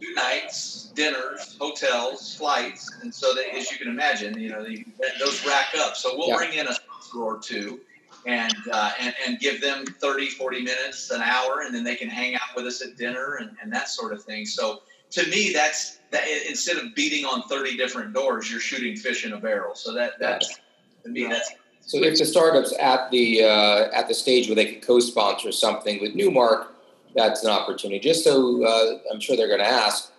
two nights, dinners, hotels, flights, and so that, as you can imagine, you know, the, those rack up. So we'll Yeah. bring in a sponsor or two and, uh, and and give them 30 40 minutes an hour and then they can hang out with us at dinner and, and that sort of thing so to me that's that instead of beating on 30 different doors you're shooting fish in a barrel so that that's to me that's So if the startups at the uh, at the stage where they could co-sponsor something with Newmark, that's an opportunity. Just so uh, I'm sure they're going to ask,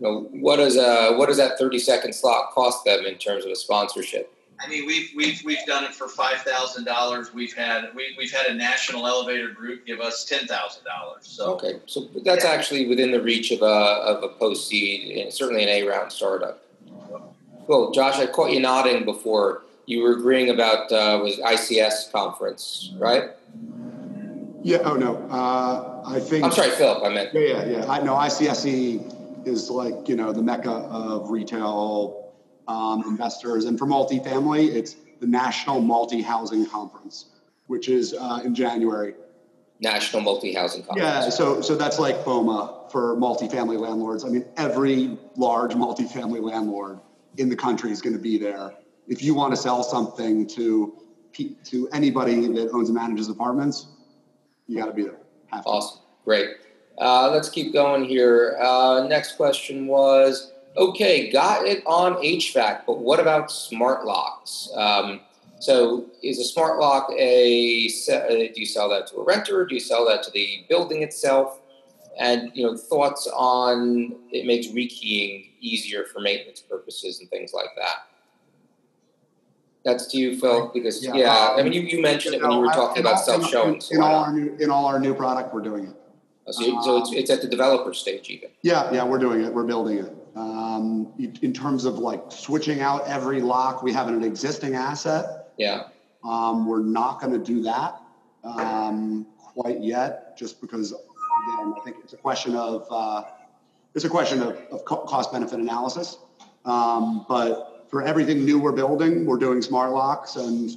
you know, what does uh, what does that 30 second slot cost them in terms of a sponsorship? I mean, we've we've we've done it for five thousand dollars. We've had we, we've had a national elevator group give us ten thousand dollars. So Okay, so that's Yeah. actually within the reach of a of a post seed, certainly an A round startup. Well, Josh, I caught you nodding before. You were agreeing about uh, was ICS conference, right? Yeah. Oh no. Uh, I think. I'm sorry, Philip. I meant Yeah, yeah, yeah. I know ICSC is like you know the mecca of retail um, investors, and for multifamily, it's the National Multi Housing Conference, which is uh, in January. National Multi Housing Conference. Yeah, so so that's like BOMA for multifamily landlords. I mean, every large multifamily landlord in the country is going to be there. If you want to sell something to to anybody that owns and manages apartments, you got to be there. Awesome. Great. Uh, let's keep going here. Uh, next question was okay, got it on HVAC, but what about smart locks? Um, so, is a smart lock a uh, do you sell that to a renter? Do you sell that to the building itself? And you know, thoughts on it makes rekeying easier for maintenance purposes and things like that. That's to you, Phil, because yeah, yeah um, I mean, you, you mentioned it when you were talking about self showing. So in, all our new in all our new product, we're doing it. Oh, so, so it's, it's at the developer stage, even. Yeah, yeah, we're doing it. We're building it. Um, in terms of like switching out every lock, we have an existing asset. Yeah. Um, we're not going to do that um, quite yet, just because again, I think it's a question of uh, it's a question of, of cost benefit analysis. Um, but for everything new we're building, we're doing smart locks, and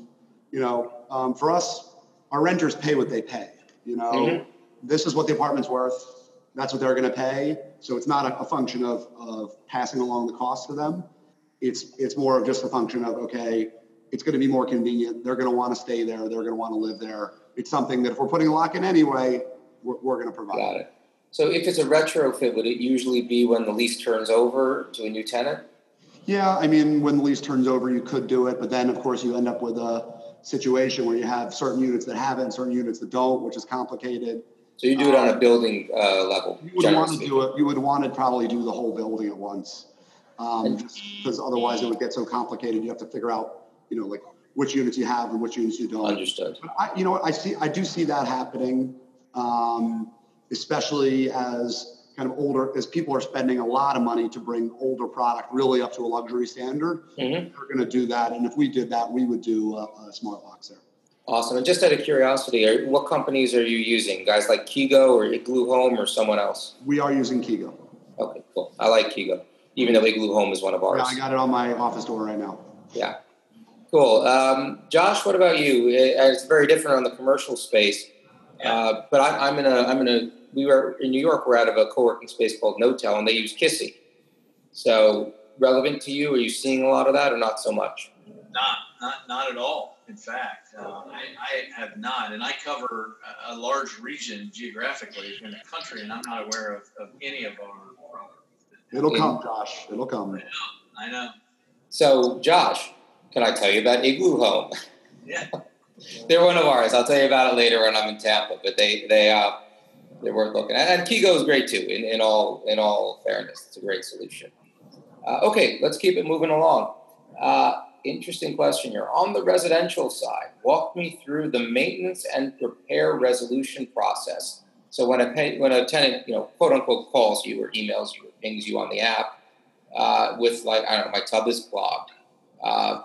you know, um, for us, our renters pay what they pay. You know, mm-hmm. this is what the apartment's worth. That's what they're going to pay. So it's not a, a function of of passing along the cost to them. It's it's more of just a function of okay, it's going to be more convenient. They're going to want to stay there. They're going to want to live there. It's something that if we're putting a lock in anyway, we're, we're going to provide. Got it. So if it's a retrofit, would it usually be when the lease turns over to a new tenant? Yeah, I mean, when the lease turns over, you could do it, but then of course you end up with a situation where you have certain units that have it and certain units that don't, which is complicated. So you do it on a um, building uh, level. You would want to do it. You would want to probably do the whole building at once, um, because otherwise it would get so complicated. You have to figure out, you know, like which units you have and which units you don't. Understood. But I, you know what? I see. I do see that happening, um, especially as kind of older as people are spending a lot of money to bring older product really up to a luxury standard. Mm-hmm. We're going to do that, and if we did that, we would do a, a smart locks there. Awesome. And just out of curiosity, are, what companies are you using? Guys like Kigo or Igloo Home or someone else? We are using Kigo. Okay, cool. I like Kigo, even though Igloo Home is one of ours. Yeah, I got it on my office door right now. Yeah. Cool. Um, Josh, what about you? It's very different on the commercial space, uh, but I, I'm in a I'm in a we were in New York. We're out of a co-working space called Knotel, and they use Kisi. So relevant to you? Are you seeing a lot of that, or not so much? Not, not, not at all. In fact, uh, I, I, have not, and I cover a, large region geographically in the country, and I'm not aware of, of any of our products. It'll come, Josh. It'll come. I know. I know. So, Josh, can I tell you about Igloo Home? Yeah. They're one of ours. I'll tell you about it later when I'm in Tampa. But they they uh, they're worth looking at. And Kigo is great too. In, in all in all fairness, it's a great solution. Uh, okay, let's keep it moving along. Uh, interesting question here. On the residential side, walk me through the maintenance and repair resolution process. So when a when a tenant, you know, quote unquote, calls you or emails you or pings you on the app uh, with like I don't know, my tub is clogged. Uh,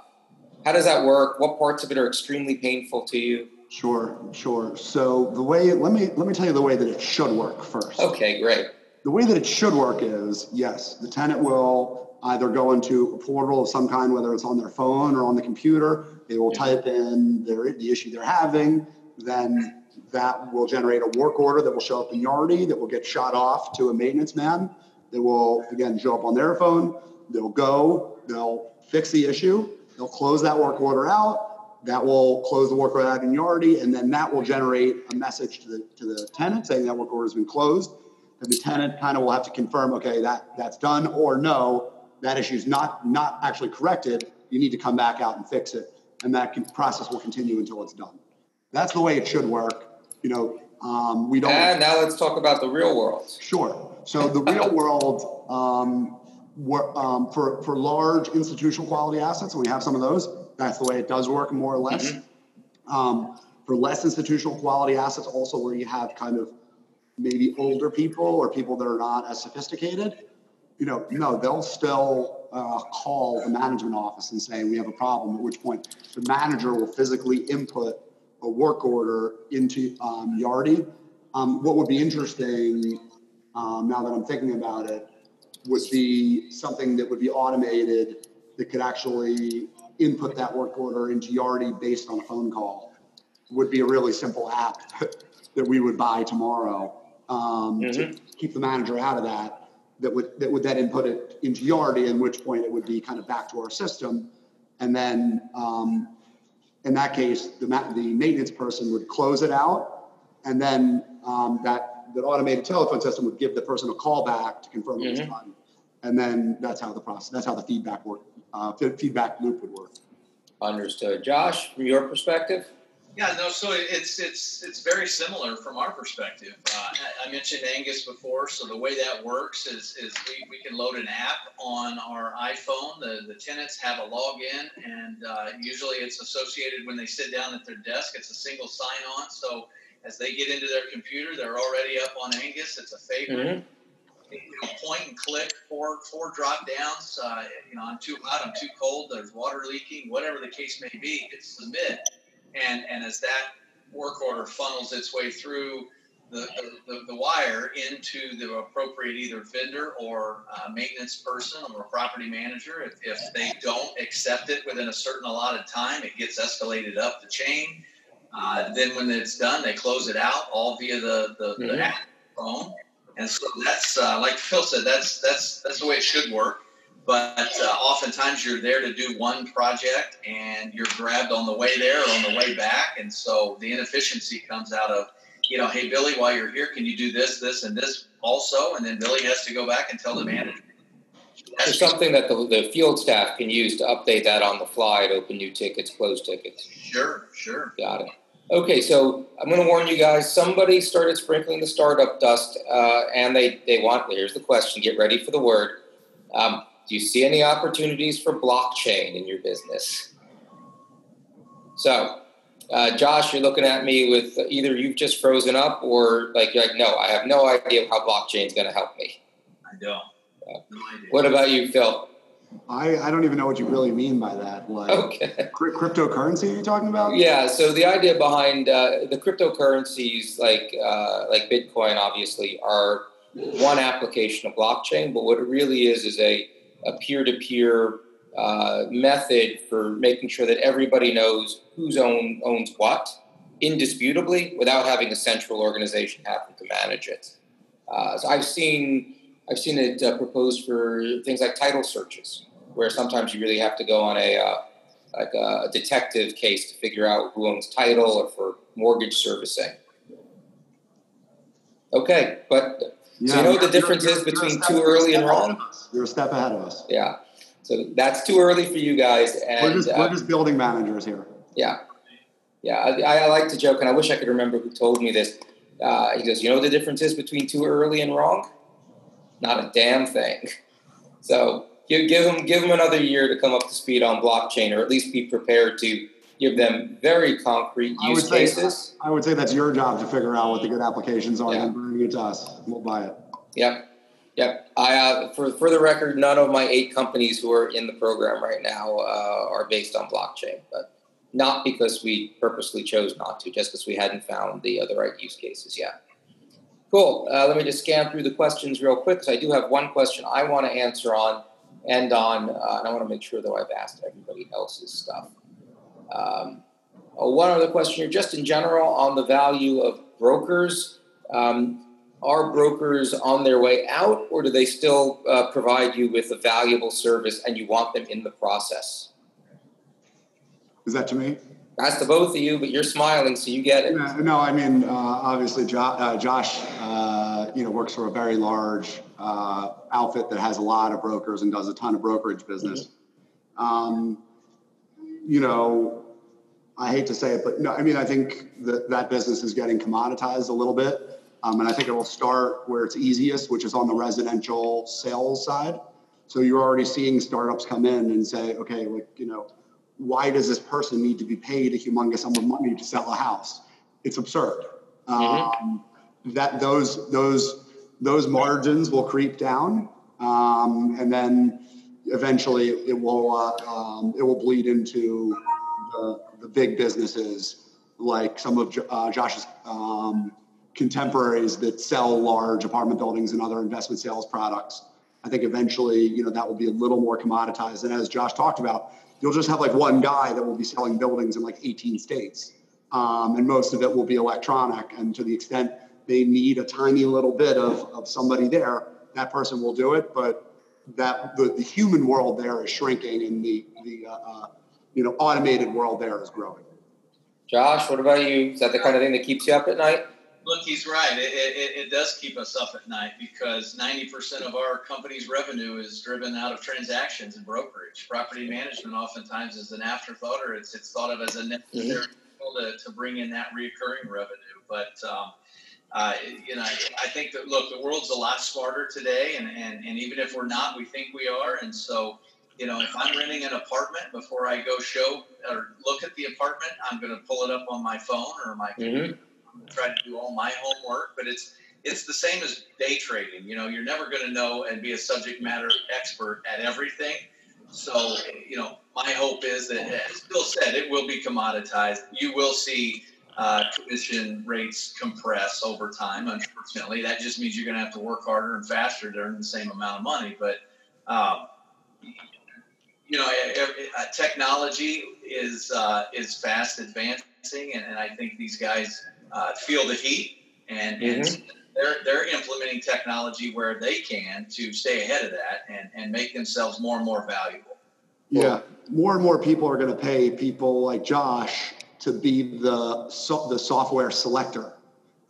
how does that work? What parts of it are extremely painful to you? Sure, sure. So the way let me let me tell you the way that it should work first. Okay, great. The way that it should work is yes, the tenant will either go into a portal of some kind, whether it's on their phone or on the computer. They will type in their, the issue they're having. Then that will generate a work order that will show up in Yardi that will get shot off to a maintenance man. That will again show up on their phone. They'll go. They'll fix the issue. They'll close that work order out that will close the work order out in Yardi, and then that will generate a message to the to the tenant saying that work order has been closed. And the tenant kind of will have to confirm, okay, that that's done, or no, that issue is not not actually corrected. You need to come back out and fix it, and that can, process will continue until it's done. That's the way it should work. You know, um, we don't. And now let's talk about the real world. Sure. So the real world. Um, um, for, for large institutional quality assets, and we have some of those, that's the way it does work, more or less. Mm-hmm. Um, for less institutional quality assets, also where you have kind of maybe older people or people that are not as sophisticated, you know, no, they'll still uh, call the management office and say we have a problem. At which point, the manager will physically input a work order into um, Yardi. Um, what would be interesting um, now that I'm thinking about it would be something that would be automated that could actually input that work order into Yardi based on a phone call would be a really simple app that we would buy tomorrow um, mm-hmm. to keep the manager out of that. That would that would then input it into Yardi, in which point it would be kind of back to our system, and then um, in that case, the the maintenance person would close it out, and then um, that that automated telephone system would give the person a call back to confirm it was Mhm. done. And then that's how the process, that's how the feedback work, uh, feedback loop would work. Understood. Josh, from your perspective? Yeah, no. So it's it's it's very similar from our perspective. Uh, I- I mentioned Angus before. So the way that works is is we, we can load an app on our iPhone. The the tenants have a login, and uh, usually it's associated when they sit down at their desk. It's a single sign on. So as they get into their computer, they're already up on Angus. It's a favorite. Mhm. You know, point and click four four drop downs. Uh, you know, I'm too hot, I'm too cold. There's water leaking, whatever the case may be. Hit submit, and and as that work order funnels its way through the the, the, wire into the appropriate either vendor or uh, maintenance person or property manager. If, if they don't accept it within a certain allotted time, it gets escalated up the chain. Uh, then when it's done, they close it out all via the the, Mhm. the phone. And so that's uh, like Phil said, that's that's that's the way it should work. But uh, oftentimes you're there to do one project, and you're grabbed on the way there or on the way back, and so the inefficiency comes out of, you know, hey Billy, while you're here, can you do this, this, and this also? And then Billy has to go back and tell the manager. There's something that the, the field staff can use to update that on the fly to open new tickets, close tickets. Sure, sure. Got it. Okay, so I'm going to warn you guys. Somebody started sprinkling the startup dust, uh, and they they want. Here's the question. Get ready for the word. Um, do you see any opportunities for blockchain in your business? So, uh, Josh, you're looking at me with either you've just frozen up, or like you're like, no, I have no idea how blockchain is going to help me. I don't. No idea. What about you, Phil? I, I don't even know what you really mean by that. Like Okay. cryp- cryptocurrency, are talking about? Yeah. So the idea behind uh, the cryptocurrencies, like uh, like Bitcoin, obviously, are one application of blockchain. But what it really is is a a peer to peer method for making sure that everybody knows who's own owns what, indisputably, without having a central organization having to manage it. Uh, so I've seen I've seen it uh, proposed for things like title searches, where sometimes you really have to go on a uh, like a detective case to figure out who owns title or for mortgage servicing. Okay, but so you know what the difference you're- is you're a between too early and wrong? You're a step ahead of us. yeah, so that's too early for you guys, We're and just, uh, we're just building managers here. yeah, yeah. I, I like to joke, and I wish I could remember who told me this. Uh, he goes, "You know what the difference is between too early and wrong? Not a damn thing." So give give them give them another year to come up to speed on blockchain, or at least be prepared to give them very concrete I use say- cases. I would say that's your job to figure out what the good applications are Yeah. and bring it to us. We'll buy it. Yep. Yep. I uh, for for the record, none of my eight companies who are in the program right now uh, are based on blockchain, but not because we purposely chose not to, just because we hadn't found the uh, the right use cases yet. Cool. Uh, let me just scan through the questions real quick because I do have one question I want to answer on and on, uh, and I want to make sure that I've asked everybody else's stuff. Um, oh, one other question here, just in general on the value of brokers. Um, are brokers on their way out, or do they still uh, provide you with a valuable service and you want them in the process? Is that to me? That's to both of you, but you're smiling, so you get it. No, no, I mean, uh, obviously, jo- uh, Josh, uh, you know, works for a very large uh, outfit that has a lot of brokers and does a ton of brokerage business. Um, you know, I hate to say it, but no, I mean, I think that that business is getting commoditized a little bit. Um, and I think it will start where it's easiest, which is on the residential sales side. So you're already seeing startups come in and say, okay, like, you know, why does this person need to be paid a humongous sum of money to sell a house? It's absurd. Um, that those those those margins will creep down, um, and then eventually it will uh, um, it will bleed into the, the big businesses like some of uh, Josh's um, contemporaries that sell large apartment buildings and other investment sales products. I think eventually, you know, that will be a little more commoditized. And as Josh talked about, you'll just have like one guy that will be selling buildings in like 18 states. Um, and most of it will be electronic. And to the extent they need a tiny little bit of, of somebody there, that person will do it. But that the, the human world there is shrinking and the, the uh, uh, you know, automated world there is growing. Josh, what about you? Is that the kind of thing that keeps you up at night? Look, he's right. It, it, it, does keep us up at night because 90% of our company's revenue is driven out of transactions and brokerage. Property management oftentimes is an afterthought or it's, it's thought of as a necessary mm-hmm. to, to bring in that recurring revenue. But, um, uh, you know, I think that, look, the world's a lot smarter today. And, and, and even if we're not, we think we are. And so, you know, if I'm renting an apartment before I go show or look at the apartment, I'm going to pull it up on my phone or my mm-hmm try to do all my homework, but it's it's the same as day trading. You know, you're never going to know and be a subject matter expert at everything. So, you know, my hope is that, as Bill said, it will be commoditized. You will see uh, commission rates compress over time. Unfortunately, that just means you're going to have to work harder and faster to earn the same amount of money. But um, you know, technology is uh, is fast advancing, and, and I think these guys uh, feel the heat, and, mm-hmm. and they're they're implementing technology where they can to stay ahead of that and and make themselves more and more valuable. Yeah, more and more people are going to pay people like Josh to be the so, the software selector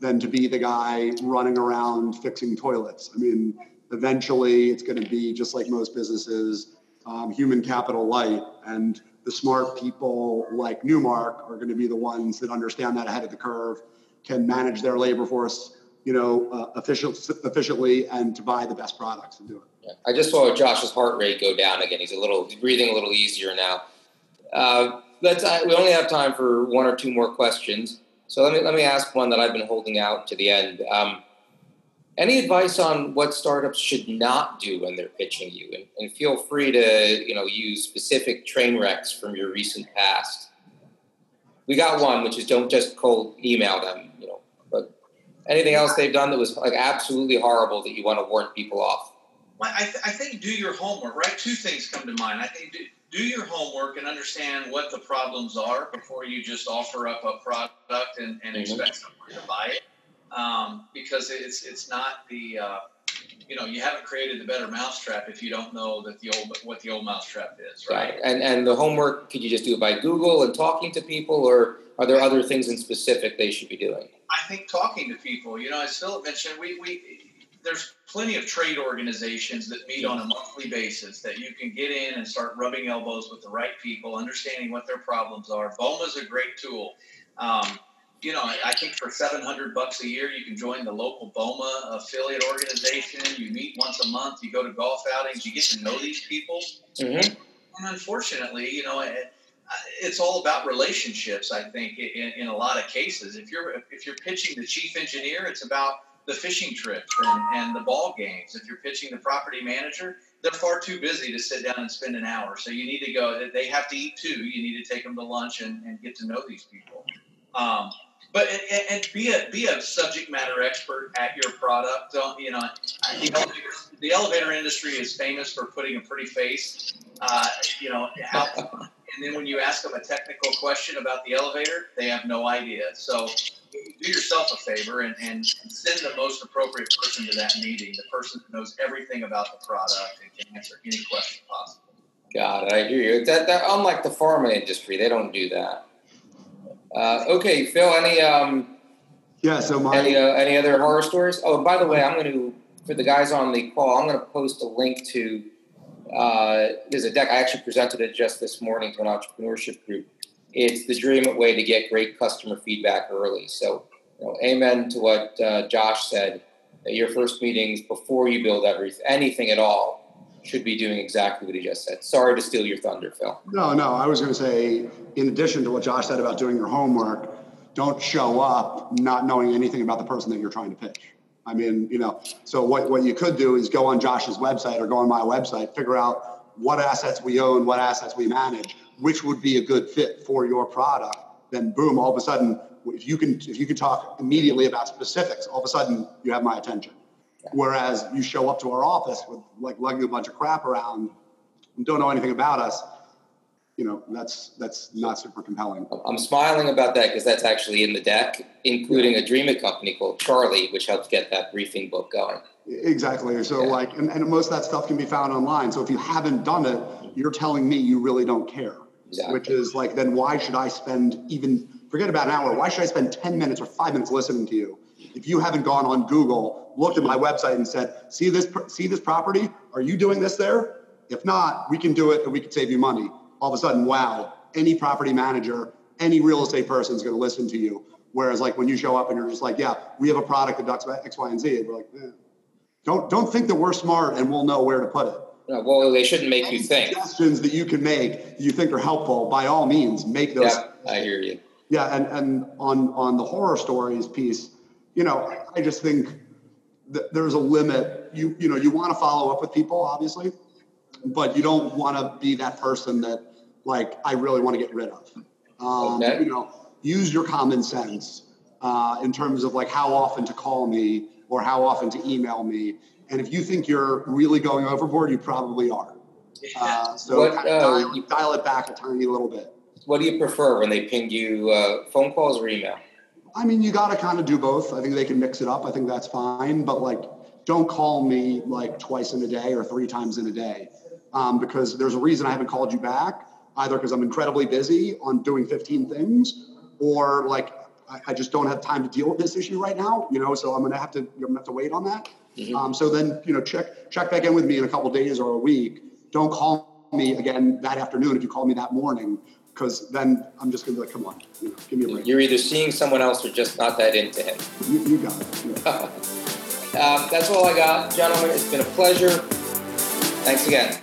than to be the guy running around fixing toilets. I mean, eventually it's going to be just like most businesses, um, human capital light, and the smart people like Newmark are going to be the ones that understand that ahead of the curve, can manage their labor force, you know, uh, efficient, efficiently, and to buy the best products and do it. Yeah. I just saw Josh's heart rate go down again. He's a little breathing a little easier now. Uh, let's. Uh, we only have time for one or two more questions. So let me let me ask one that I've been holding out to the end. Um, any advice on what startups should not do when they're pitching you? And, and feel free to you know use specific train wrecks from your recent past. We got one, which is don't just cold email them. You know, but anything else they've done that was like absolutely horrible that you want to warn people off? I, th- I think do your homework. Right, two things come to mind. I think do, do your homework and understand what the problems are before you just offer up a product and, and mm-hmm. expect someone to buy it um, because it's it's not the uh, you know you haven't created the better mousetrap if you don't know that the old what the old mousetrap is, right? right? And and the homework could you just do it by Google and talking to people, or are there other things in specific they should be doing? I think talking to people. You know, as Philip mentioned, we we there's plenty of trade organizations that meet on a monthly basis that you can get in and start rubbing elbows with the right people, understanding what their problems are. BOMA is a great tool. Um, you know, I think for 700 bucks a year, you can join the local BOMA affiliate organization. You meet once a month. You go to golf outings. You get to know these people. Mm-hmm. And unfortunately, you know, it, it's all about relationships. I think in, in, a lot of cases, if you're if you're pitching the chief engineer, it's about the fishing trips and, and the ball games. If you're pitching the property manager, they're far too busy to sit down and spend an hour. So you need to go. They have to eat too. You need to take them to lunch and, and get to know these people. Um, but and, and, be a be a subject matter expert at your product. Don't you know? The elevator, the elevator industry is famous for putting a pretty face. Uh, you know, how, and then when you ask them a technical question about the elevator, they have no idea. So do yourself a favor and, and send the most appropriate person to that meeting, the person who knows everything about the product and can answer any question possible. Got it. I hear you. That, that unlike the pharma industry, they don't do that. Uh, okay, Phil. Any um, yeah. So my any uh, any other horror stories? Oh, by the way, I'm going to for the guys on the call. I'm going to post a link to. Uh, there's a deck I actually presented it just this morning to an entrepreneurship group. It's the dream way to get great customer feedback early. So, you know, amen to what uh, Josh said. That your first meetings before you build everything, anything at all, should be doing exactly what he just said. Sorry to steal your thunder, Phil. No, no. I was going to say, in addition to what Josh said about doing your homework, don't show up not knowing anything about the person that you're trying to pitch. I mean, you know, so what, what you could do is go on Josh's website or go on my website, figure out what assets we own, what assets we manage, which would be a good fit for your product. Then boom, all of a sudden, if you can if you can talk immediately about specifics, all of a sudden you have my attention. Whereas you show up to our office with like lugging a bunch of crap around and don't know anything about us, you know, that's that's not super compelling. I'm smiling about that because that's actually in the deck, including a dream company called Charlie, which helps get that briefing book going. Exactly. So yeah. like, and, and most of that stuff can be found online. So if you haven't done it, you're telling me you really don't care. Exactly. Which is like, then why should I spend even forget about an hour? Why should I spend 10 minutes or five minutes listening to you if you haven't gone on Google, looked at my website and said, see this, see this property? Are you doing this there? If not, we can do it and we can save you money. All of a sudden, wow, any property manager, any real estate person is going to listen to you. Whereas like when you show up and you're just like, yeah, we have a product that does X, Y, and Z, and we're like, eh. don't don't think that we're smart and we'll know where to put it. Well, they shouldn't make Any you think. Suggestions that you can make, you think are helpful, by all means, make those. Yeah, I hear you. Yeah, and and on on the horror stories piece, you know, I just think that there's a limit. You you know, you want to follow up with people, obviously, but you don't want to be that person that like I really want to get rid of. Um, Okay. You know, use your common sense uh, in terms of like how often to call me or how often to email me. And if you think you're really going overboard, you probably are. Uh, so What, kind of uh, dial, you- dial it back a tiny little bit. What do you prefer when they ping you uh, phone calls or email? I mean, you got to kind of do both. I think they can mix it up. I think that's fine. But like, don't call me like twice in a day or three times in a day um, because there's a reason I haven't called you back, either because I'm incredibly busy on doing 15 things or like I, I just don't have time to deal with this issue right now, you know, so I'm going to have to, I'm going to have to wait on that. Mhm. Um, so then, you know, check, check back in with me in a couple days or a week. Don't call me again that afternoon if you call me that morning because then I'm just going to be like, come on, you know, give me a break. You're either seeing someone else or just not that into him. You, you got it. Yeah. Um, that's all I got, gentlemen. It's been a pleasure. Thanks again.